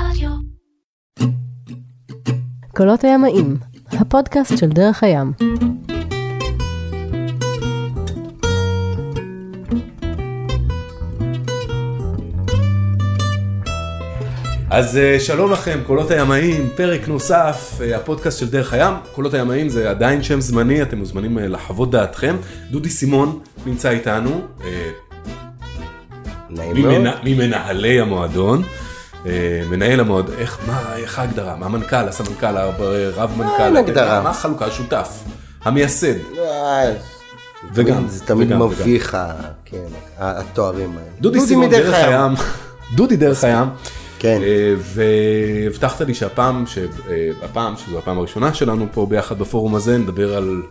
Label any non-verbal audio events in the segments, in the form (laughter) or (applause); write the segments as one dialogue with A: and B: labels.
A: רדיו.
B: קולות הימאים, הפודקאסט של דרך הים.
C: אז אה, שלום לכם, קולות הימאים, פרק נוסף, אה, הפודקאסט של דרך הים. קולות הימאים זה עדיין שם זמני, אתם מוזמנים אה, לחוות דעתכם. דודי סימון נמצא איתנו,
D: נעים מאוד.
C: ממנה- ממנהלי המועדון. אה, מנהל המועדון, איך, מה, איך ההגדרה? מה המנכ"ל, הסמנכ"ל, הרב מנכ"ל?
D: אין הגדרה.
C: מה החלוקה? השותף, המייסד.
D: אה,
C: וגם,
D: זה תמיד מביך, כן, התוארים האלה.
C: דודי סימון דרך הים. דודי דרך הים.
D: כן.
C: אה, והבטחת לי שהפעם, שהפעם, שזו הפעם הראשונה שלנו פה ביחד בפורום הזה, נדבר על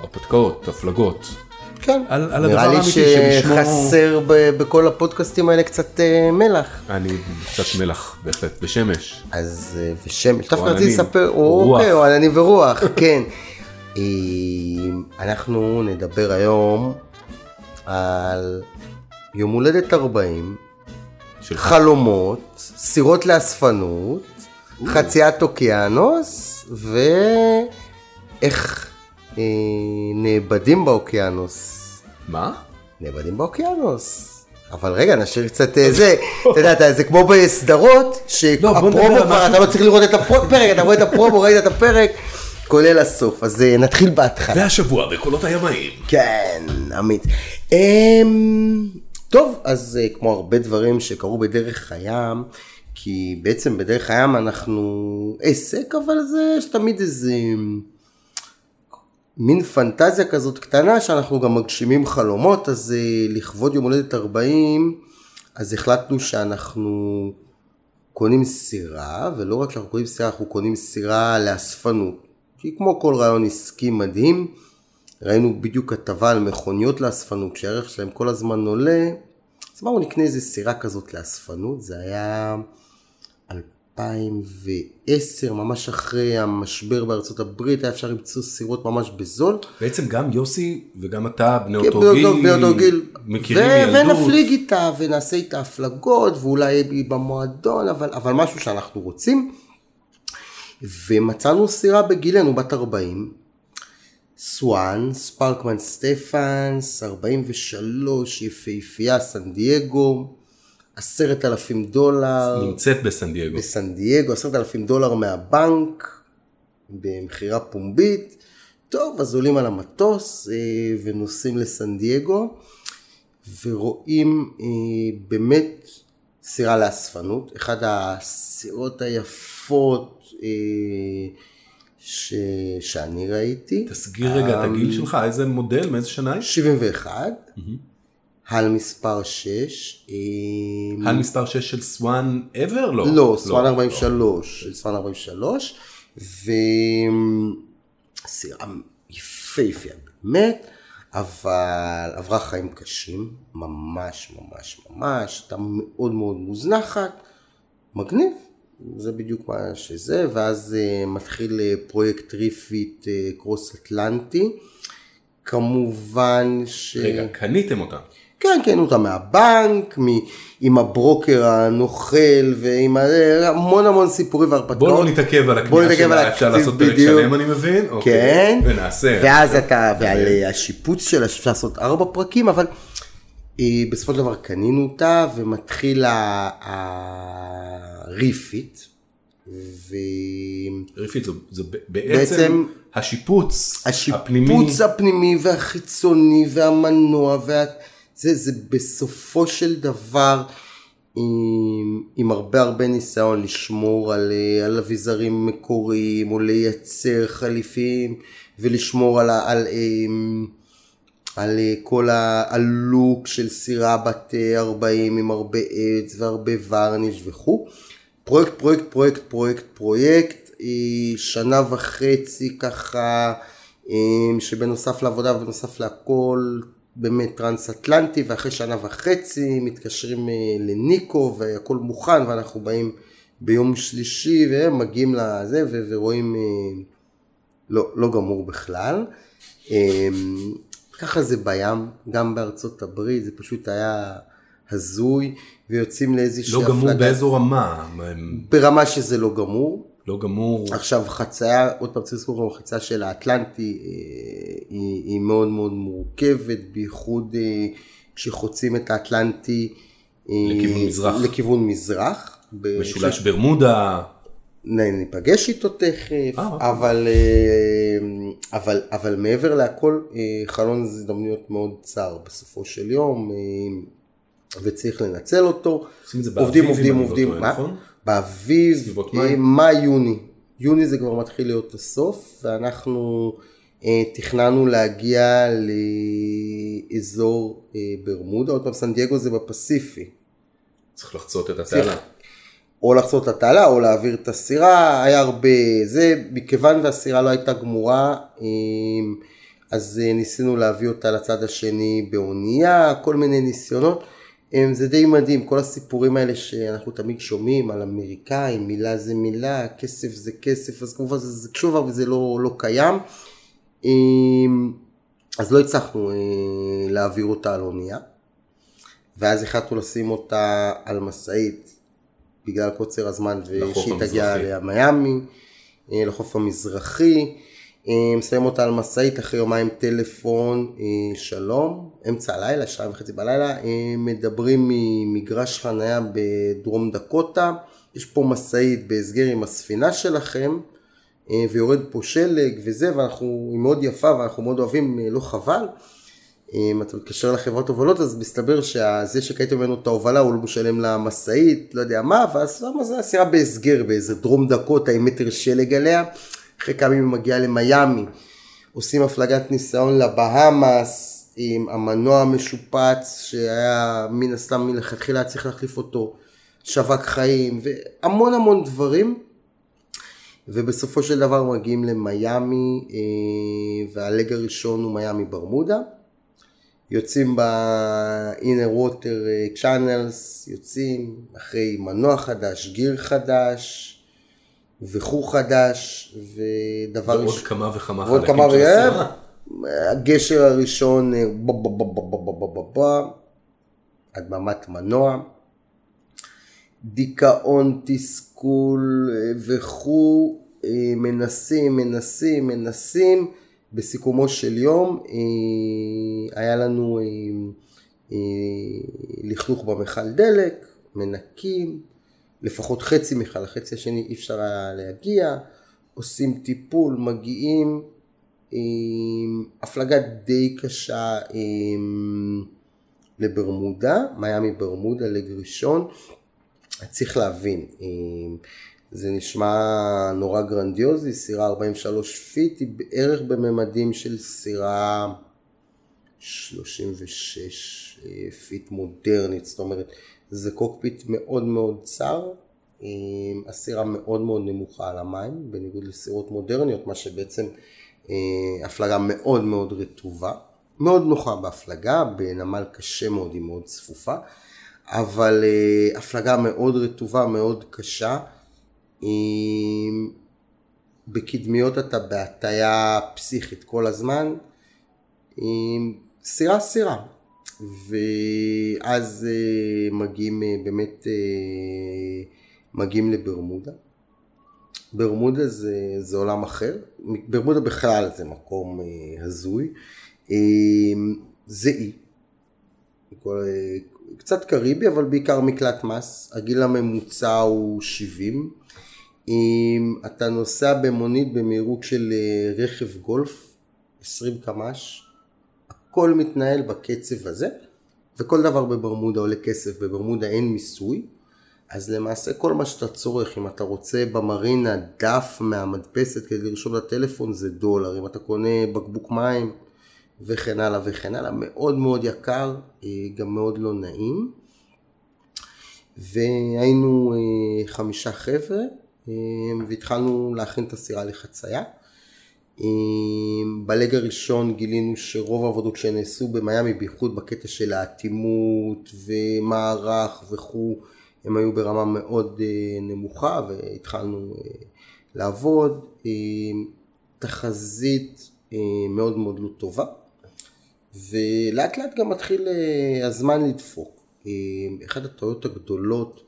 C: הרפתקאות, הפלגות.
D: כן.
C: על- על הדבר
D: נראה לי
C: האמיתי שלשמו-
D: שחסר ב- בכל הפודקאסטים האלה קצת אה, מלח.
C: אני קצת מלח, בהחלט, ושמש.
D: אז, אה, ושמש, דווקא רציתי לספר,
C: או.
D: אוקיי, או עננים ורוח, (laughs) כן. אה, אנחנו נדבר היום על יום הולדת 40,
C: שלך.
D: חלומות, סירות לאספנות, חציית אוקיינוס, ואיך אה, נאבדים באוקיינוס.
C: מה?
D: נאבדים באוקיינוס. אבל רגע, נשאיר קצת אה, זה, אתה יודע, זה כמו בסדרות,
C: לא,
D: שהפרומו כבר, אתה לא צריך לראות את הפרק, אתה רואה את הפרומו, ראית את הפרק, כולל הסוף. אז אה, נתחיל בהתחלה.
C: והשבוע בקולות הימאים.
D: כן, עמית. אמ, טוב, אז אה, כמו הרבה דברים שקרו בדרך הים, כי בעצם בדרך הים אנחנו עסק, אבל זה יש תמיד איזה מין פנטזיה כזאת קטנה שאנחנו גם מגשימים חלומות, אז אה, לכבוד יום הולדת 40, אז החלטנו שאנחנו קונים סירה, ולא רק שאנחנו קונים סירה, אנחנו קונים סירה לאספנות. כי כמו כל רעיון עסקי מדהים, ראינו בדיוק כתבה על מכוניות לאספנות, שהערך שלהם כל הזמן עולה, אז אמרנו נקנה איזה סירה כזאת לאספנות, זה היה 2010, ממש אחרי המשבר בארצות הברית, היה אפשר למצוא סירות ממש בזול.
C: בעצם גם יוסי וגם אתה, בני
D: כן,
C: אותו גיל,
D: אותו- בני אותו גיל.
C: מכירים
D: ו-
C: מילדות.
D: ונפליג איתה ונעשה איתה הפלגות ואולי היא במועדון, אבל, אבל משהו שאנחנו רוצים. ומצאנו סירה בגילנו, בת 40, סואן, ספרקמן סטפנס, 43, יפהפייה, סן דייגו, עשרת אלפים דולר.
C: נמצאת בסן דייגו.
D: בסן דייגו, עשרת אלפים דולר מהבנק, במכירה פומבית. טוב, אז עולים על המטוס אה, ונוסעים לסן דייגו, ורואים אה, באמת סירה לאספנות, אחת הסירות היפות אה, ש... שאני ראיתי.
C: תסגיר רגע את הגיל שלך, איזה מודל, מאיזה שנה היא?
D: 71, הל מספר 6. אה,
C: על מספר 6 של סוואן ever? לא.
D: לא, סואן 43, סואן 43, וסירה יפהפייה באמת, אבל עברה חיים קשים, ממש ממש ממש, הייתה מאוד מאוד מוזנחת, מגניב, זה בדיוק מה שזה, ואז אה, מתחיל אה, פרויקט refit אה, cross Atlantic, כמובן ש...
C: רגע, קניתם אותה.
D: כן, כן, אותה מהבנק, מ... עם הברוקר הנוכל ועם המון המון סיפורים והרפתקאות.
C: בוא לא נתעכב על הקנייה שלה, אפשר לעשות פרק. שלם אני מבין? אוקיי.
D: כן,
C: ונעשה.
D: ואז אתה, ועל אה, השיפוץ שלה, אפשר לעשות ארבע פרקים, אבל אה, בסופו של דבר קנינו אותה ומתחיל הריפיט, ו...
C: ריפית, זה- בעצם השיפוץ הפנימי.
D: השיפוץ הפנימי והחיצוני והמנוע, וה... זה, זה בסופו של דבר עם, עם הרבה הרבה ניסיון לשמור על, אה, על אביזרים מקוריים או לייצר חליפים ולשמור על, על, על, על אה, כל הלוק של סירה בת אה, 40 עם הרבה עץ והרבה ורניש וכו'. פרויקט, פרויקט, פרויקט, פרויקט, פרויקט, אה, שנה וחצי ככה, אה, שבנוסף לעבודה ובנוסף להכל, באמת טרנס אטלנטי, ואחרי שנה וחצי מתקשרים אה, לניקו והכל מוכן, ואנחנו באים ביום שלישי ומגיעים לזה ו- ורואים אה, לא, לא גמור בכלל. אה, ככה זה בים, גם בארצות הברית, זה פשוט היה הזוי, ויוצאים לאיזושהי
C: לא
D: הפלגה.
C: גמור באיזו רמה,
D: ברמה שזה לא גמור.
C: לא גמור,
D: עכשיו חצייה, עוד פעם צריך לזכור, החצייה של האטלנטי אה, היא, היא מאוד מאוד מורכבת, בייחוד אה, כשחוצים את האטלנטי אה,
C: לכיוון מזרח.
D: לכיוון מזרח.
C: משולש ברמודה,
D: נ- ניפגש איתו תכף,
C: אוקיי.
D: אבל, אבל, אבל מעבר להכל אה, חלון הזדמנויות מאוד צר בסופו של יום, וצריך לנצל אותו. עובדים, עובדים,
C: לא
D: עובדים, מה?
C: נכון?
D: באביב, אה,
C: מאי?
D: מאי-יוני. יוני זה כבר מתחיל להיות הסוף, ואנחנו אה, תכננו להגיע לאזור אה, ברמודה, עוד פעם סן דייגו זה בפסיפי.
C: צריך לחצות את התעלה.
D: או לחצות את התעלה או להעביר את הסירה, היה הרבה זה, מכיוון והסירה לא הייתה גמורה, אמ, אז אה, ניסינו להביא אותה לצד השני באונייה, כל מיני ניסיונות. אמ, זה די מדהים, כל הסיפורים האלה שאנחנו תמיד שומעים על אמריקאים, מילה זה מילה, כסף זה כסף, אז כמובן זה, זה שוב אבל זה לא, לא קיים. אמ, אז לא הצלחנו אה, להעביר אותה על אונייה, ואז החלטנו לשים אותה על משאית בגלל קוצר הזמן ושהיא תגיע. למיאמי, אה, לחוף המזרחי. אה, מסיים אותה על משאית אחרי יומיים טלפון, אה, שלום, אמצע הלילה, שעה וחצי בלילה, אה, מדברים ממגרש חניה בדרום דקוטה, יש פה משאית בהסגר עם הספינה שלכם, ויורד פה שלג וזה, ואנחנו, היא מאוד יפה ואנחנו מאוד אוהבים, לא חבל. אם אתה מתקשר לחברת הובלות אז מסתבר שזה שקייתם ממנו את ההובלה הוא לא משלם למשאית, לא יודע מה, ואז למה זה הסירה בהסגר באיזה דרום דקוטה עם מטר שלג עליה, אחרי כמה ימים מגיעה למיאמי, עושים הפלגת ניסיון לבהאמאס עם המנוע המשופץ שהיה מן הסתם מלכתחילה צריך להחליף אותו, שווק חיים והמון המון דברים. ובסופו של דבר מגיעים למיאמי אה, והלג הראשון הוא מיאמי ברמודה. יוצאים ב-inner water אה, channels, יוצאים אחרי מנוע חדש, גיר חדש, וחור חדש, ודבר ראשון.
C: ועוד כמה וכמה
D: ועוד
C: חלקים
D: כמה
C: של הסרט.
D: הגשר הראשון, אה, הדממת מנוע, דיכאון, תסכול אה, וכו', אה, מנסים, מנסים, מנסים. בסיכומו של יום היה לנו לכלוך במכל דלק, מנקים. לפחות חצי מכל, החצי השני אי אפשר היה להגיע, עושים טיפול, מגיעים, אה, הפלגה די קשה אה, לברמודה, מיאמי ברמודה, leg ראשון. צריך להבין, אה, זה נשמע נורא גרנדיוזי, סירה 43 feet היא בערך בממדים של סירה 36 אה, feet מודרנית, זאת אומרת זה קוקפיט מאוד מאוד צר, אה, הסירה מאוד מאוד נמוכה על המים, בניגוד לסירות מודרניות, מה שבעצם אה, הפלגה מאוד מאוד רטובה, מאוד נוחה בהפלגה, בנמל קשה מאוד, היא מאוד צפופה, אבל אה, הפלגה מאוד רטובה, מאוד קשה. אה, בקדמיות אתה בהטייה פסיכית כל הזמן. אה, סירה סירה. ואז אה, מגיעים אה, באמת, אה, מגיעים לברמודה. ברמודה זה, זה עולם אחר, ברמודה בכלל זה מקום אה, הזוי. אה, זה אי, קצת קריבי אבל בעיקר מקלט מס, הגיל הממוצע הוא 70. אם אתה נוסע במונית במהירות של רכב גולף, 20 קמ"ש, הכל מתנהל בקצב הזה, וכל דבר בברמודה עולה כסף, בברמודה אין מיסוי, אז למעשה כל מה שאתה צורך, אם אתה רוצה במרינה דף מהמדפסת כדי לרשום לטלפון זה דולר, אם אתה קונה בקבוק מים וכן הלאה וכן הלאה, מאוד מאוד יקר, אה, גם מאוד לא נעים. והיינו אה, חמישה חבר'ה, אה, והתחלנו להכין את הסירה לחצייה. בלג הראשון גילינו שרוב העבודות שנעשו במיאמי, בייחוד בקטע של האטימות ומערך וכו', הם היו ברמה מאוד אה, נמוכה והתחלנו אה, לעבוד. תחזית אה, מאוד מאוד לא טובה, ולאט לאט גם מתחיל הזמן לדפוק. אחת הטעויות הגדולות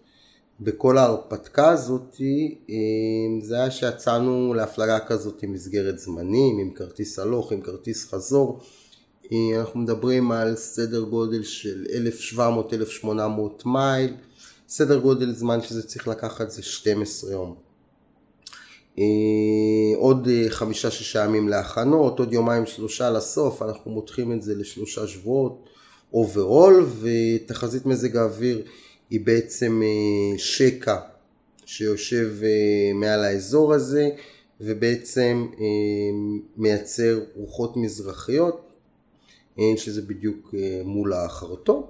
D: בכל ההרפתקה הזאת, אה, זה היה שיצאנו להפלגה כזאת עם מסגרת זמנים, עם כרטיס הלוך, עם כרטיס חזור. אה, אנחנו מדברים על סדר גודל של 1,700-1,800 מייל, סדר גודל זמן שזה צריך לקחת זה 12 יום. עוד חמישה-שישה ימים להכנות, עוד יומיים שלושה לסוף, אנחנו מותחים את זה לשלושה שבועות. overall, ותחזית מזג האוויר היא בעצם אה, שקע שיושב אה, מעל האזור הזה, ובעצם אה, מייצר רוחות מזרחיות, שזה בדיוק מול החרטום.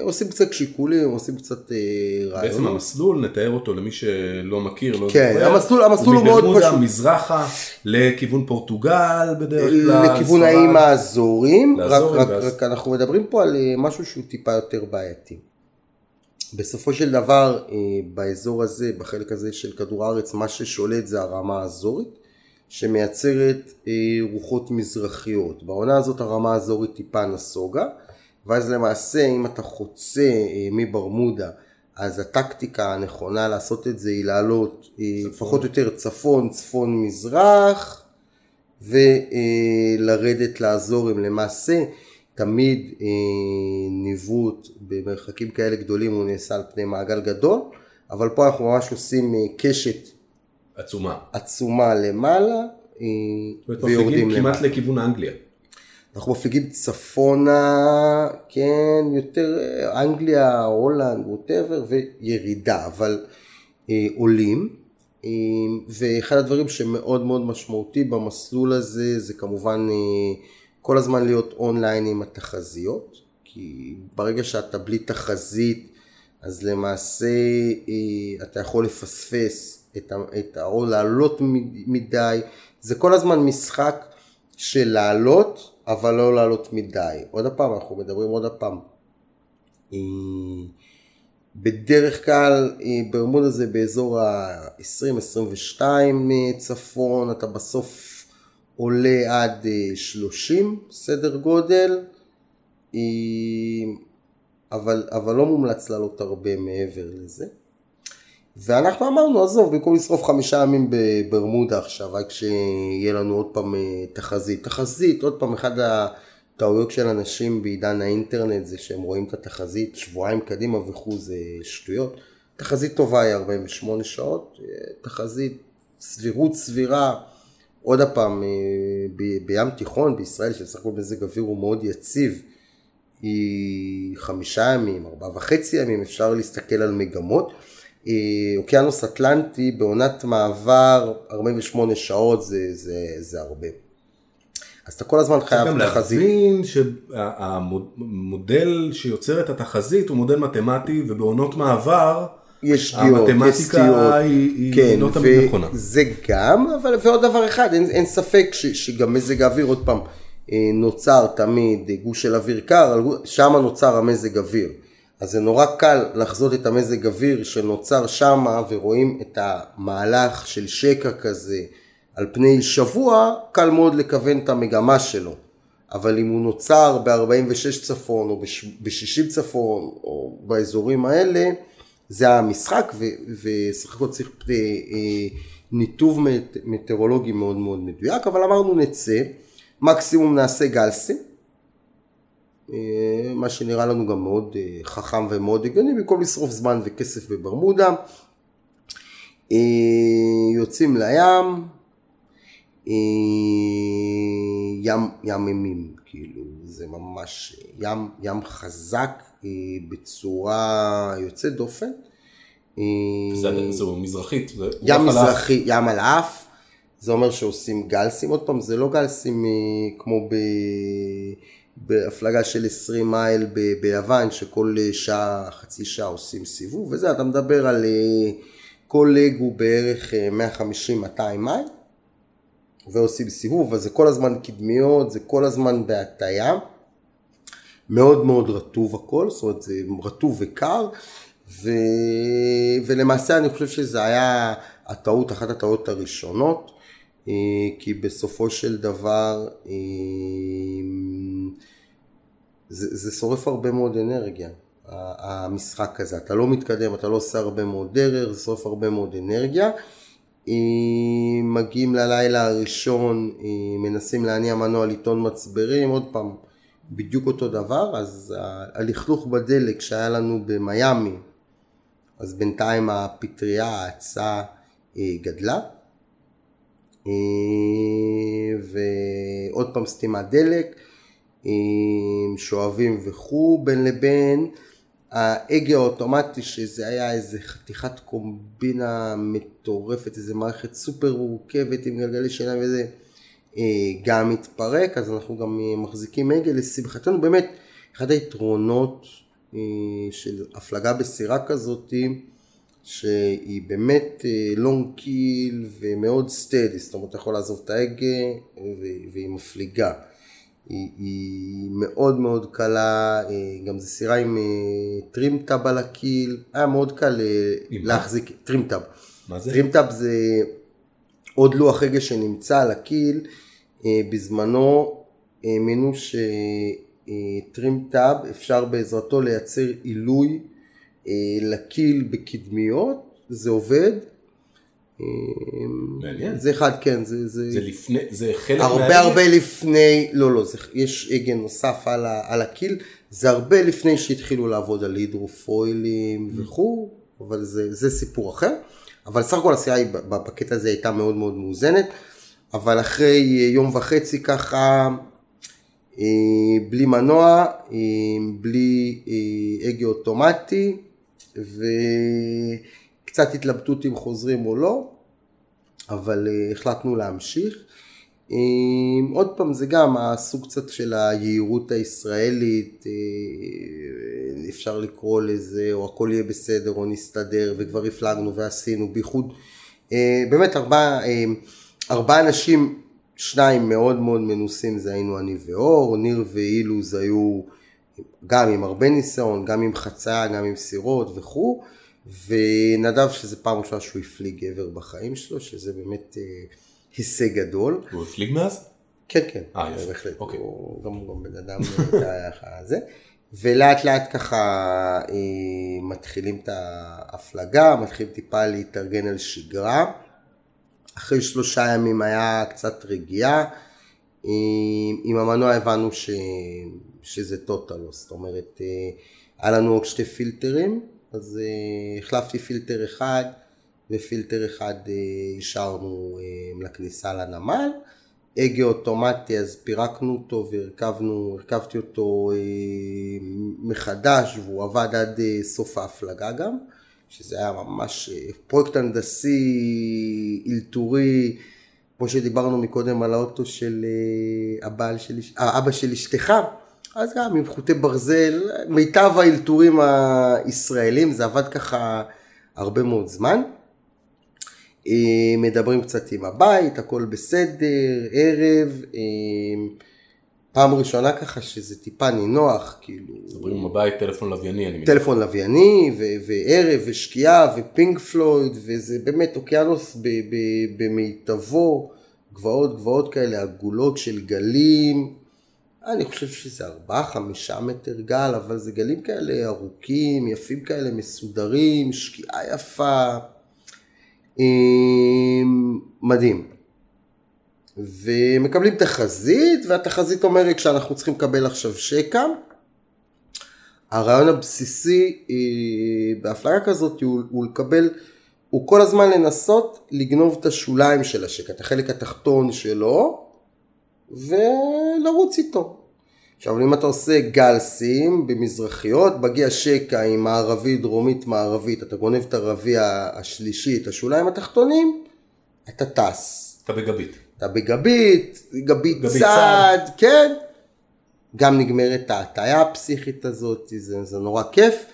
D: עושים קצת שיקולים, עושים קצת רעיונות.
C: בעצם המסלול, נתאר אותו למי שלא מכיר, לא
D: כן, זוכר. המסלול, המסלול הוא מאוד פשוט.
C: הוא מזרחה לכיוון פורטוגל בדרך כלל.
D: לכיוון האיים האזורים, רק, רק, רק אנחנו מדברים פה על משהו שהוא טיפה יותר בעייתי. בסופו של דבר, באזור הזה, בחלק הזה של כדור הארץ, מה ששולט זה הרמה האזורית. שמייצרת רוחות מזרחיות. בעונה הזאת הרמה האזורית טיפה נסוגה. ואז למעשה אם אתה חוצה אה, מברמודה אז הטקטיקה הנכונה לעשות את זה היא לעלות אה. פחות או יותר צפון, צפון מזרח ולרדת לאזורים. למעשה תמיד אה, ניווט במרחקים כאלה גדולים הוא נעשה על פני מעגל גדול אבל פה אנחנו ממש עושים קשת
C: עצומה,
D: עצומה למעלה ויורדים
C: למעלה. כמעט לכיוון אנגליה.
D: אנחנו מפליגים צפונה, כן, יותר אנגליה, הולנד, ווטאבר, וירידה, אבל אה, עולים. אה, ואחד הדברים שמאוד מאוד משמעותי במסלול הזה, זה כמובן אה, כל הזמן להיות אונליין עם התחזיות, כי ברגע שאתה בלי תחזית, אז למעשה אה, אתה יכול לפספס את, את, או לעלות מדי, זה כל הזמן משחק של לעלות אבל לא לעלות מדי. עוד פעם, אנחנו מדברים עוד פעם. בדרך כלל ברמודה זה באזור ה-20-22 צפון, אתה בסוף עולה עד 30 סדר גודל, אבל, אבל לא מומלץ לעלות הרבה מעבר לזה. ואנחנו אמרנו, עזוב, במקום לשרוף חמישה ימים בברמודה עכשיו, רק שיהיה לנו עוד פעם אה, תחזית. תחזית, עוד פעם, אחד הטעויות של אנשים בעידן האינטרנט זה שהם רואים את התחזית שבועיים קדימה וכו', זה שטויות. תחזית טובה היא 48 שעות, אה, תחזית סבירות סבירה, עוד פעם, אה, ב- בים תיכון בישראל, שבסך הכל מזג אוויר הוא מאוד יציב, היא חמישה ימים, ארבעה וחצי ימים, אפשר להסתכל על מגמות. אה, אוקיינוס אטלנטי בעונת מעבר 48 שעות זה, זה, זה הרבה. אז אתה כל הזמן חייב
C: תחזית. צריך גם להבין שהמודל שיוצר את התחזית הוא מודל מתמטי ובעונות מעבר
D: יש שגיאות,
C: יש סטיות. היא, כן, לא תמיד נכונה.
D: זה גם, אבל ועוד דבר אחד, אין, אין ספק ש, שגם מזג האוויר עוד פעם אה, נוצר תמיד גוש של אוויר קר, שם נוצר המזג אוויר. אז זה נורא קל לחזות את המזג אוויר שנוצר שמה ורואים את המהלך של שקע כזה על פני שבוע, קל מאוד לכוון את המגמה שלו. אבל אם הוא נוצר ב-46 צפון או ב-60 צפון או באזורים האלה, זה המשחק וסך הכל צריך אה, אה, ניתוב מטאורולוגי מאוד מאוד מדויק, אבל אמרנו נצא, מקסימום נעשה גלסים. אה, מה שנראה לנו גם מאוד אה, חכם ומאוד הגיוני, במקום לשרוף זמן וכסף בברמודה. אה, יוצאים לים, ים, יממים, כאילו, זה ממש ים, ים חזק בצורה יוצאת דופן.
C: זהו מזרחית.
D: ים מזרחי, ים על האף, זה אומר שעושים גלסים, עוד פעם, זה לא גלסים כמו ב... בהפלגה של 20 מייל ב- ביוון, שכל שעה, חצי שעה עושים סיבוב וזה, אתה מדבר על אה, כל לג הוא בערך 150-200 אה, מייל, ועושים סיבוב, אז זה כל הזמן קדמיות, זה כל הזמן בהטייה, מאוד מאוד רטוב הכל, זאת אומרת זה רטוב וקר, ו... ולמעשה אני חושב שזה היה הטעות, אחת הטעות הראשונות. אה, כי בסופו של דבר אה, זה, זה שורף הרבה מאוד אנרגיה. המשחק הזה. אתה לא מתקדם, אתה לא עושה הרבה מאוד דרך, זה שורף הרבה מאוד אנרגיה. אה, מגיעים ללילה הראשון, מנסים להניע מנוע לטעון מצברים, עוד פעם, בדיוק אותו דבר, אז הלכלוך בדלק שהיה לנו במיאמי, אז בינתיים הפטריה, ההאצה אה, גדלה. אה, ועוד פעם סתימת דלק, אה, שואבים וכו', בין לבין ההגה האוטומטי שזה היה איזה חתיכת קומבינה מטורפת, איזה מערכת סופר מורכבת עם גלגלי שיניים וזה, גם מתפרק, אז אנחנו גם אה, מחזיקים הגה, לשמחתנו באמת, אחד היתרונות אה, של הפלגה בסירה כזאתי, שהיא באמת long keel ומאוד steady, זאת אומרת אתה יכול לעזוב את ההגה והיא מפליגה. היא, היא מאוד מאוד קלה, אה, גם זו סירה עם trim tab על ה keel, היה מאוד קל אה? להחזיק, trim tab.
C: מה זה?
D: trim tab זה עוד לוח הגה שנמצא על ה keel, אה, בזמנו האמינו ש trim tab אפשר בעזרתו לייצר עילוי אה, ל keel בקדמיות, זה עובד. אה,
C: מעניין.
D: זה אחד, כן, זה, זה,
C: זה לפני, זה חלק
D: הרבה
C: מההגה?
D: הרבה לפני, לא לא, זה, יש הגה נוסף על, ה, על ה keel, זה הרבה לפני שהתחילו לעבוד על הידרופוילים וכו', אבל זה, זה סיפור אחר. אבל סך הכל הסיעה בקטע הזה הייתה מאוד מאוד מאוזנת, אבל אחרי יום וחצי ככה, אה, בלי מנוע, אה, בלי אה, הגה אוטומטי, וקצת התלבטות אם חוזרים או לא, אבל החלטנו להמשיך. Um, עוד פעם, זה גם הסוג קצת של היהירות הישראלית, uh, אפשר לקרוא לזה, או הכל יהיה בסדר, או נסתדר, וכבר הפלגנו ועשינו, בייחוד, uh, באמת ארבעה uh, ארבעה אנשים, שניים מאוד מאוד מנוסים, זה היינו אני ואור, ניר ואילוז היו גם עם הרבה ניסיון, גם עם חציה, גם עם סירות וכו', ונדב שזה פעם ראשונה שהוא הפליג גבר בחיים שלו, שזה באמת אה, הישג גדול.
C: הוא הפליג מאז?
D: כן, כן,
C: אה, יפה.
D: בהחלט,
C: אוקיי.
D: הוא גם, גם בן אדם (laughs) אה, ככה זה. ולאט לאט ככה אה, מתחילים את ההפלגה, מתחילים טיפה להתארגן על שגרה. אחרי שלושה ימים היה קצת רגיעה. אה, עם המנוע הבנו ש... שזה טוטל, זאת אומרת, אה, היה לנו עוד שתי פילטרים, אז אה, החלפתי פילטר אחד, ופילטר אחד אה, השארנו אה, לכניסה לנמל. הגה אוטומטי, אז פירקנו אותו והרכבנו, הרכבתי אותו אה, מחדש, והוא עבד עד אה, סוף ההפלגה גם, שזה היה ממש אה, פרויקט הנדסי, אלתורי, כמו שדיברנו מקודם על האוטו של אה, הבעל של, אה, אבא של אשתך, אז גם עם חוטי ברזל, מיטב האלתורים הישראלים, זה עבד ככה הרבה מאוד זמן. אה, מדברים קצת עם הבית, הכל בסדר, ערב, אה, פעם ראשונה ככה שזה טיפה נינוח, כאילו,
C: מדברים עם הבית, טלפון לווייני, אני מבין.
D: טלפון לווייני, וערב, ושקיעה, ופינק פלויד, וזה באמת אוקיינוס במיטבו, גבעות גבעות כאלה, עגולות של גלים, אני חושב שזה ארבעה, חמישה מטר גל, אבל זה גלים כאלה ארוכים, יפים כאלה, מסודרים, שקיעה יפה, מדהים. ומקבלים תחזית, והתחזית אומרת שאנחנו צריכים לקבל עכשיו שקע. הרעיון הבסיסי אה, בהפלגה כזאת הוא, הוא לקבל, הוא כל הזמן לנסות לגנוב את השוליים של השקע, את החלק התחתון שלו, ולרוץ איתו. עכשיו אם אתה עושה גלסים במזרחיות, מגיע שקע עם מערבית, דרומית, מערבית, אתה גונב את הרביע השלישי, את השוליים התחתונים, אתה טס.
C: אתה בגבית.
D: אתה בגבית, גבית
C: גבית
D: צד, כן. גם נגמרת ההטייה הפסיכית הזאת, זה, זה נורא כיף.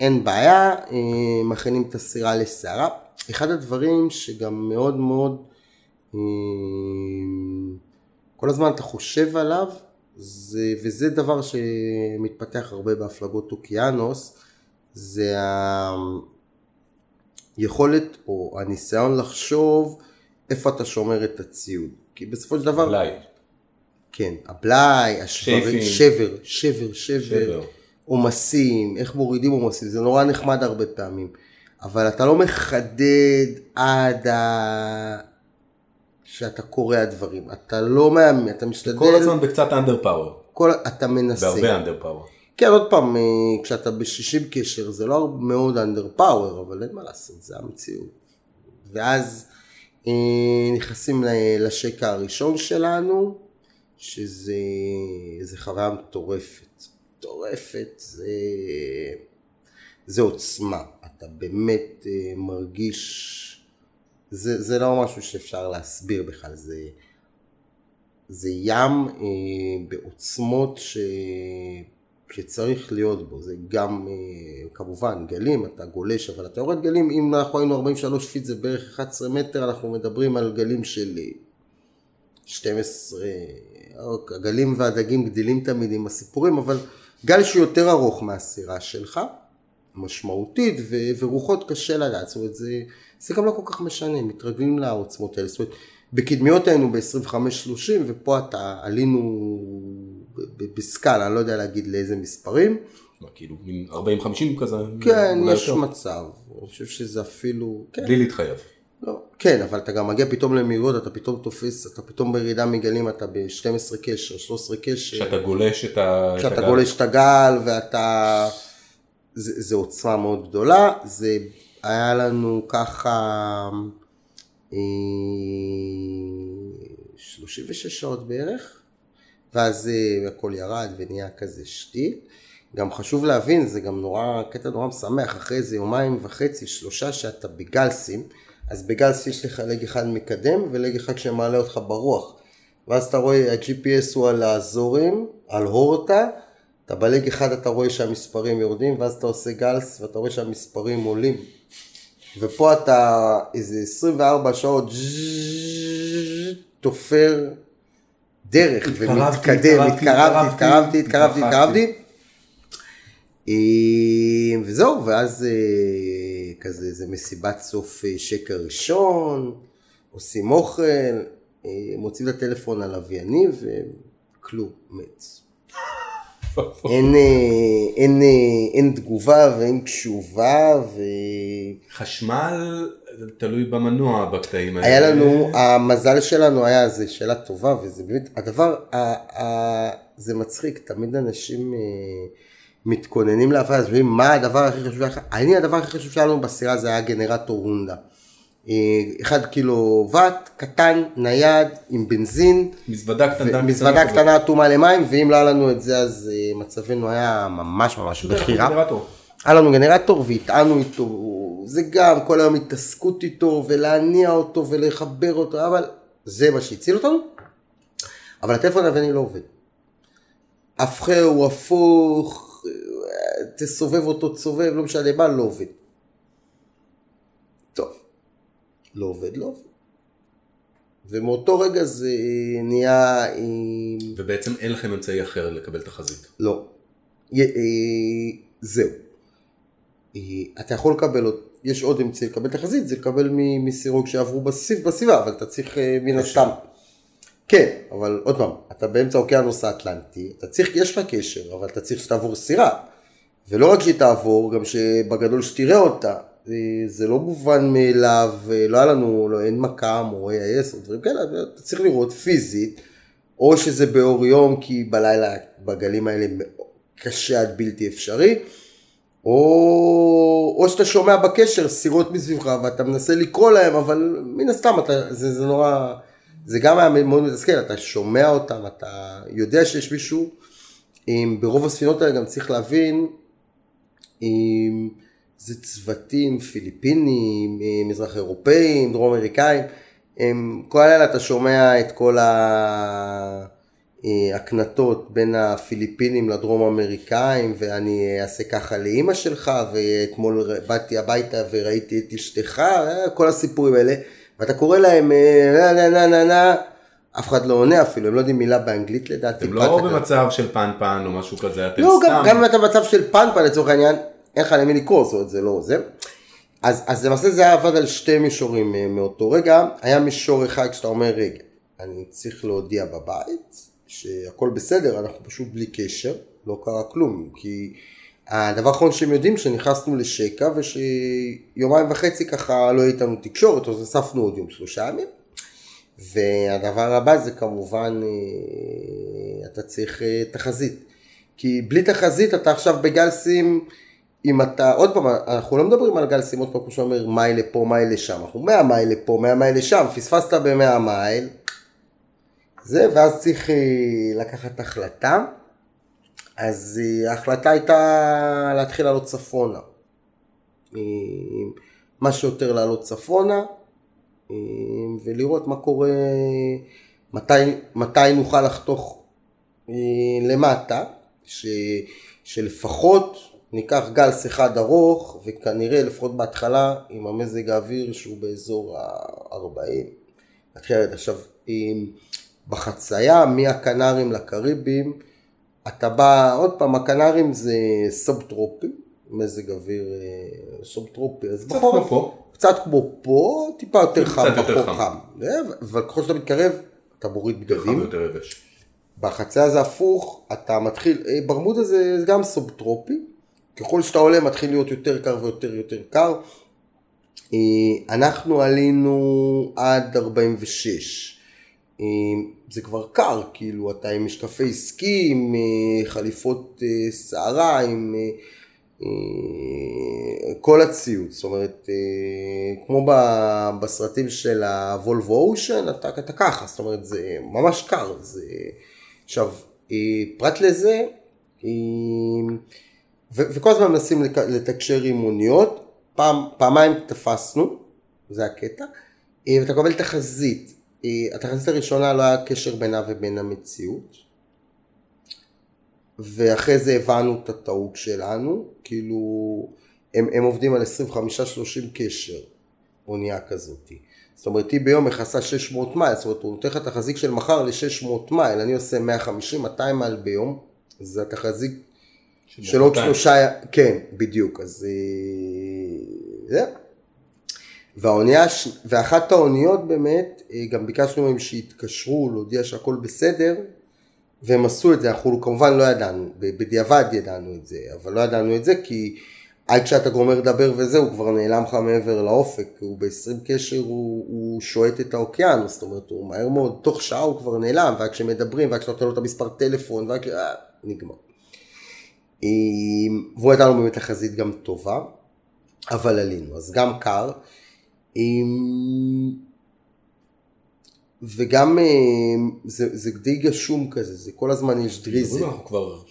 D: אין בעיה, אה, מכינים את הסירה לסערה. אחד הדברים שגם מאוד מאוד, אה, כל הזמן אתה חושב עליו, זה, וזה דבר שמתפתח הרבה בהפלגות אוקיינוס, זה היכולת או הניסיון לחשוב איפה אתה שומר את הציוד. כי בסופו של דבר,
C: אולי.
D: כן, הבלאי, השברים,
C: שייפים.
D: שבר, שבר, שבר,
C: שבר.
D: עומסים, איך מורידים עומסים, זה נורא נחמד הרבה פעמים. אבל אתה לא מחדד עד ה... שאתה קורא הדברים. אתה לא מאמין, אתה משתדל...
C: כל הזמן בקצת אנדר פאוור.
D: כל... אתה מנסה.
C: בהרבה אנדר פאוור.
D: כן, עוד פעם, אה, כשאתה ב-60 קשר זה לא מאוד אנדר פאוור, אבל אין מה לעשות, זה המציאות. ואז אה, נכנסים לשקע הראשון שלנו, שזה זה חוויה מטורפת. מטורפת, זה, זה עוצמה. אתה באמת אה, מרגיש, זה, זה לא משהו שאפשר להסביר בכלל, זה, זה ים אה, בעוצמות ש... שצריך להיות בו, זה גם אה, כמובן גלים, אתה גולש, אבל אתה יורד גלים, אם אנחנו היינו 43 פיט זה בערך 11 מטר, אנחנו מדברים על גלים של אה, 12, אוקיי, הגלים והדגים גדלים תמיד עם הסיפורים, אבל גל שהוא יותר ארוך מהסירה שלך, משמעותית, ו- ורוחות קשה לדעת, זאת אומרת זה, זה גם לא כל כך משנה, מתרגלים לעוצמות האלה, זאת אומרת בקדמיות היינו ב-25-30 ופה אתה עלינו ב- ב- בסקאלה, אני לא יודע להגיד לאיזה מספרים,
C: מה, כאילו, מין 40-50 כזה?
D: כן, יש
C: יותר?
D: מצב, אני חושב שזה אפילו, כן,
C: בלי להתחייב.
D: לא, כן, אבל אתה גם מגיע פתאום למהירות, אתה פתאום תופס, אתה פתאום בירידה מגלים, אתה ב-12 קשר, 13 קשר,
C: כשאתה גולש את ה... את
D: כשאתה
C: הגל.
D: גולש את הגל ואתה... זה, זה עוצמה מאוד גדולה, זה היה לנו ככה אה, 36 שעות בערך, ואז אה, הכל ירד ונהיה כזה שתי. גם חשוב להבין, זה גם נורא, קטע נורא משמח, אחרי איזה יומיים וחצי, שלושה שאתה בגלסים, אז בגלס יש לך לג אחד מקדם ולג אחד שמעלה אותך ברוח. ואז אתה רואה, ה-GPS הוא על האזורים, על הורטה, אתה בלג אחד אתה רואה שהמספרים יורדים, ואז אתה עושה גלס ואתה רואה שהמספרים עולים. ופה אתה איזה 24 שעות תופר דרך ומתקדם,
C: התקרבתי,
D: התקרבתי, התקרבתי, התקרבתי. אה, וזהו, ואז אה, כזה, זה מסיבת סוף אה, שקר ראשון, עושים אוכל, מוצאים את הטלפון הלווייני וכלום, מת. אין, אה, אין, אה, אין תגובה ואין תשובה ו...
C: חשמל תלוי במנוע בקטעים האלה.
D: היה לנו, המזל שלנו היה, זו שאלה טובה, וזה באמת, הדבר, ה, ה, זה מצחיק, תמיד אנשים אה, מתכוננים להפעלה, אז אומרים, מה הדבר הכי חשוב? אני, הדבר הכי חשוב שלנו בסירה זה היה גנרטור הונדה. אה, אחד קילו ואט, קטן, נייד, עם בנזין,
C: מזוודה קטנה.
D: מזוודה. קטנה אטומה למים, ואם לא היה לנו את זה, אז אה, מצבנו היה ממש ממש בחירה.
C: גנרטור.
D: היה לנו גנרטור והטענו איתו, זה גם כל היום התעסקות איתו ולהניע אותו ולחבר אותו, אבל זה מה שהציל אותנו. אבל הטלפון הלווייני לא עובד. הפכה הוא הפוך, תסובב אותו, תסובב, לא משנה מה, לא עובד. טוב, לא עובד, לא עובד. ומאותו רגע זה נהיה.
C: ובעצם אין לכם אמצעי אחר לקבל תחזית.
D: לא. אה, זהו. אה, אתה יכול לקבל יש עוד אמצעי לקבל תחזית, זה לקבל מסירוג שעברו בסביב, בסביבה, אבל אתה צריך אה, מן הסתם. כן, אבל עוד פעם, אתה באמצע האוקיינוס האטלנטי, אתה צריך, יש לך קשר, אבל אתה צריך שתעבור סירה. ולא רק שהיא תעבור, גם שבגדול שתראה אותה. זה לא מובן מאליו, אה, לא היה לנו, לא, אין מכ"ם או AIS או דברים כאלה, אתה צריך לראות פיזית, או שזה באור יום, כי בלילה בגלים האלה קשה עד בלתי אפשרי, או, או שאתה שומע בקשר סירות מסביבך ואתה מנסה לקרוא להם, אבל מן הסתם אתה, זה, זה נורא, זה גם היה מאוד מתסכל, אתה שומע אותם, אתה יודע שיש מישהו, אם ברוב הספינות האלה גם צריך להבין, אם זה צוותים פיליפינים, אה, מזרח אירופאים, דרום אמריקאים, הם, כל הלילה אתה שומע את כל ההקנטות בין הפיליפינים לדרום אמריקאים ואני אעשה ככה לאימא שלך ואתמול באתי הביתה וראיתי את אשתך, אה, כל הסיפורים האלה ואתה קורא להם אה, נה נה נה נה נה אף אחד לא עונה אפילו, הם לא יודעים מילה באנגלית לדעתי. פת-
C: לא במצב של פן פן או משהו כזה, אתם
D: לא,
C: סתם.
D: גם אם אתה במצב של פנפן לצורך העניין, אין לך למי לקרוא, זאת אומרת, זה לא זה. אז, אז למעשה זה היה עבד על שתי מישורים אה, מאותו רגע. היה מישור אחד כשאתה אומר, רגע, אני צריך להודיע בבית שהכל בסדר, אנחנו פשוט בלי קשר, לא קרה כלום, כי הדבר האחרון שהם יודעים שנכנסנו לשקע ושיומיים וחצי ככה לא הייתה לנו תקשורת, אז אספנו עוד יום שלושה ימים. והדבר הבא זה כמובן, אה, אתה צריך אה, תחזית. כי בלי תחזית אתה עכשיו בגלסים, אם אתה, עוד פעם, אנחנו לא מדברים על גלסים, עוד פעם, כמו שאומר, מייל לפה, מייל לשם, אנחנו 100 מייל לפה, 100 מייל לשם, פספסת ב-100 מייל, זה, ואז צריך אה, לקחת החלטה. אז ההחלטה הייתה להתחיל לעלות צפונה. מה שיותר לעלות צפונה, ולראות מה קורה, מתי, מתי נוכל לחתוך אה, למטה, ש, שלפחות ניקח גלס אחד ארוך, וכנראה לפחות בהתחלה עם המזג האוויר שהוא באזור ה-40. נתחיל לרדת. עכשיו, בחצייה מהקנרים לקריבים, אתה בא, עוד פעם, הקנרים זה סובטרופי, מזג אוויר אה, סובטרופי, אז בחורף, קצת כמו פה, טיפה יותר חם,
C: קצת יותר חם.
D: חם. אבל ככל שאתה מתקרב, אתה מוריד בגדים. בחצייה זה הפוך, אתה מתחיל, אה, ברמודה זה גם סובטרופי, ככל שאתה עולה מתחיל להיות יותר קר ויותר יותר קר. אה, אנחנו עלינו עד 46. אה, זה כבר קר, כאילו, אתה עם משקפי סקי, עם אה, חליפות שערה, עם כל הציוד, זאת אומרת, כמו בסרטים של הוולבו אושן, אתה, אתה ככה, זאת אומרת, זה ממש קר. זה... עכשיו, פרט לזה, וכל הזמן מנסים לתקשר עם מוניות, פעם, פעמיים תפסנו, זה הקטע, אה, ואתה מקבל תחזית. אה, התחזית הראשונה לא היה קשר בינה ובין המציאות. ואחרי זה הבנו את הטעות שלנו, כאילו הם, הם עובדים על 25-30 קשר, אונייה כזאת. זאת אומרת, היא ביום מכסה 600 מייל, זאת אומרת, הוא נותן לך תחזיק של מחר ל-600 מייל, אני עושה 150-200 מייל ביום, זה התחזיק של עוד
C: 200.
D: שלושה, כן, בדיוק, אז אה, זה. והאונייה, הש- ואחת האוניות באמת, אה, גם ביקשנו מהם שיתקשרו, להודיע שהכל בסדר, והם עשו את זה, אנחנו כמובן לא ידענו, בדיעבד ידענו את זה, אבל לא ידענו את זה כי עד כשאתה גומר לדבר וזה, הוא כבר נעלם לך מעבר לאופק, הוא ב-20 קשר, הוא, הוא שועט את האוקיינוס, זאת אומרת, הוא מהר מאוד, תוך שעה הוא כבר נעלם, ועד כשמדברים, ועד כשאתה נותן לו את המספר טלפון, ועד. אה, נגמר. אה, והוא הייתה לנו באמת תחזית גם טובה, אבל עלינו, אז גם קר. אה, וגם אה, זה, זה די גשום כזה, זה כל הזמן יש דריזל.
C: אנחנו כבר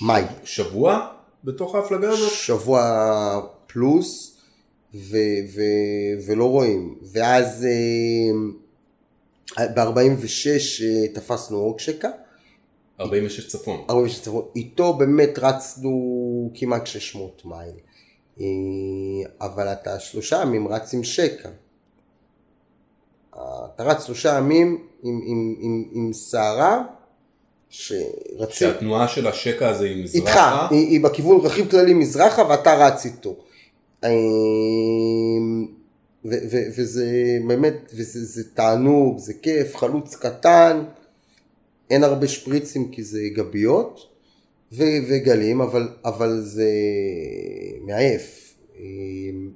D: מאי.
C: שבוע בתוך ההפלגה הזאת?
D: שבוע פלוס, ו, ו, ולא רואים. ואז ב-46 תפסנו אוקשקה,
C: 46 צפון.
D: 46 צפון, איתו באמת רצנו כמעט 600 מייל. אה, אבל אתה שלושה ימים רץ עם שקע. אתה רץ שלושה ימים עם, עם, עם, עם סערה, שרצים...
C: שהתנועה של השקע הזה היא
D: איתך,
C: מזרחה.
D: היא, היא בכיוון רכיב כללי מזרחה ואתה רץ איתו. אמ, ו- ו- וזה באמת, וזה זה תענוג, זה כיף, חלוץ קטן, אין הרבה שפריצים כי זה גביות ו- וגלים, אבל, אבל זה מעייף. אמ,